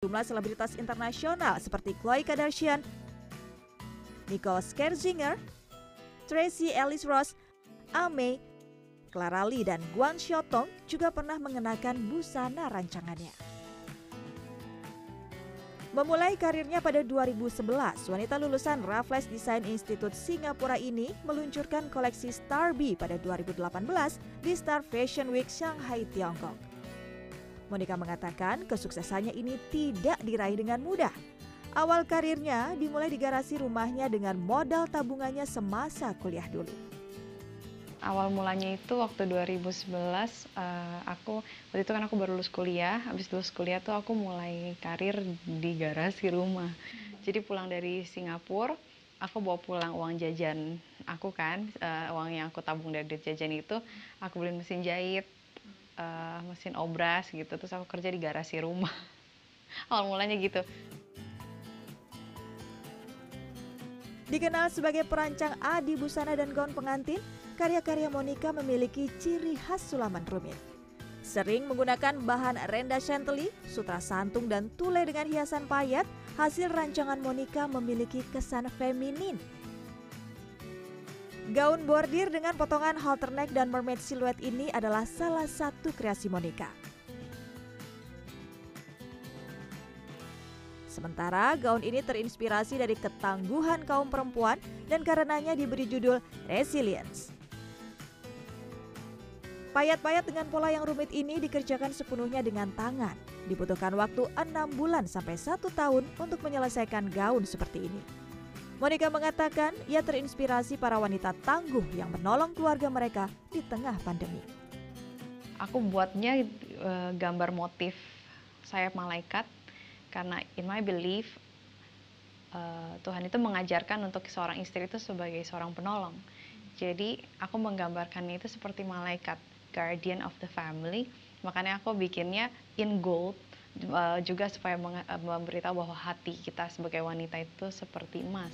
Jumlah selebritas internasional seperti Khloe Kardashian, Nicole Scherzinger, Tracy Ellis Ross, Ame, Clara Lee, dan Guan Xiaotong juga pernah mengenakan busana rancangannya. Memulai karirnya pada 2011, wanita lulusan Raffles Design Institute Singapura ini meluncurkan koleksi Starby pada 2018 di Star Fashion Week Shanghai, Tiongkok. Monica mengatakan kesuksesannya ini tidak diraih dengan mudah. Awal karirnya dimulai di garasi rumahnya dengan modal tabungannya semasa kuliah dulu. Awal mulanya itu waktu 2011 uh, eh, aku waktu itu kan aku baru lulus kuliah. Habis lulus kuliah tuh aku mulai karir di garasi rumah. Jadi pulang dari Singapura aku bawa pulang uang jajan aku kan uh, uang yang aku tabung dari jajan itu aku beli mesin jahit uh, mesin obras gitu terus aku kerja di garasi rumah awal mulanya gitu Dikenal sebagai perancang adi busana dan gaun pengantin, karya-karya Monica memiliki ciri khas sulaman rumit. Sering menggunakan bahan renda chantilly, sutra santung, dan tule dengan hiasan payet, hasil rancangan Monica memiliki kesan feminin. Gaun bordir dengan potongan halter neck dan mermaid silhouette ini adalah salah satu kreasi Monica. Sementara gaun ini terinspirasi dari ketangguhan kaum perempuan dan karenanya diberi judul Resilience. Payat-payat dengan pola yang rumit ini dikerjakan sepenuhnya dengan tangan. Dibutuhkan waktu 6 bulan sampai 1 tahun untuk menyelesaikan gaun seperti ini. Monica mengatakan ia terinspirasi para wanita tangguh yang menolong keluarga mereka di tengah pandemi. Aku buatnya uh, gambar motif sayap malaikat karena in my belief uh, Tuhan itu mengajarkan untuk seorang istri itu sebagai seorang penolong. Jadi aku menggambarkannya itu seperti malaikat guardian of the family makanya aku bikinnya in gold juga supaya uh, memberitahu bahwa hati kita sebagai wanita itu seperti emas.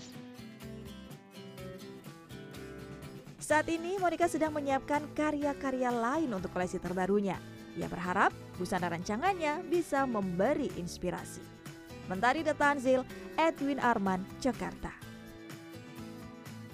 Saat ini Monica sedang menyiapkan karya-karya lain untuk koleksi terbarunya. Ia berharap busana rancangannya bisa memberi inspirasi. Mentari The Tanzil, Edwin Arman, Jakarta.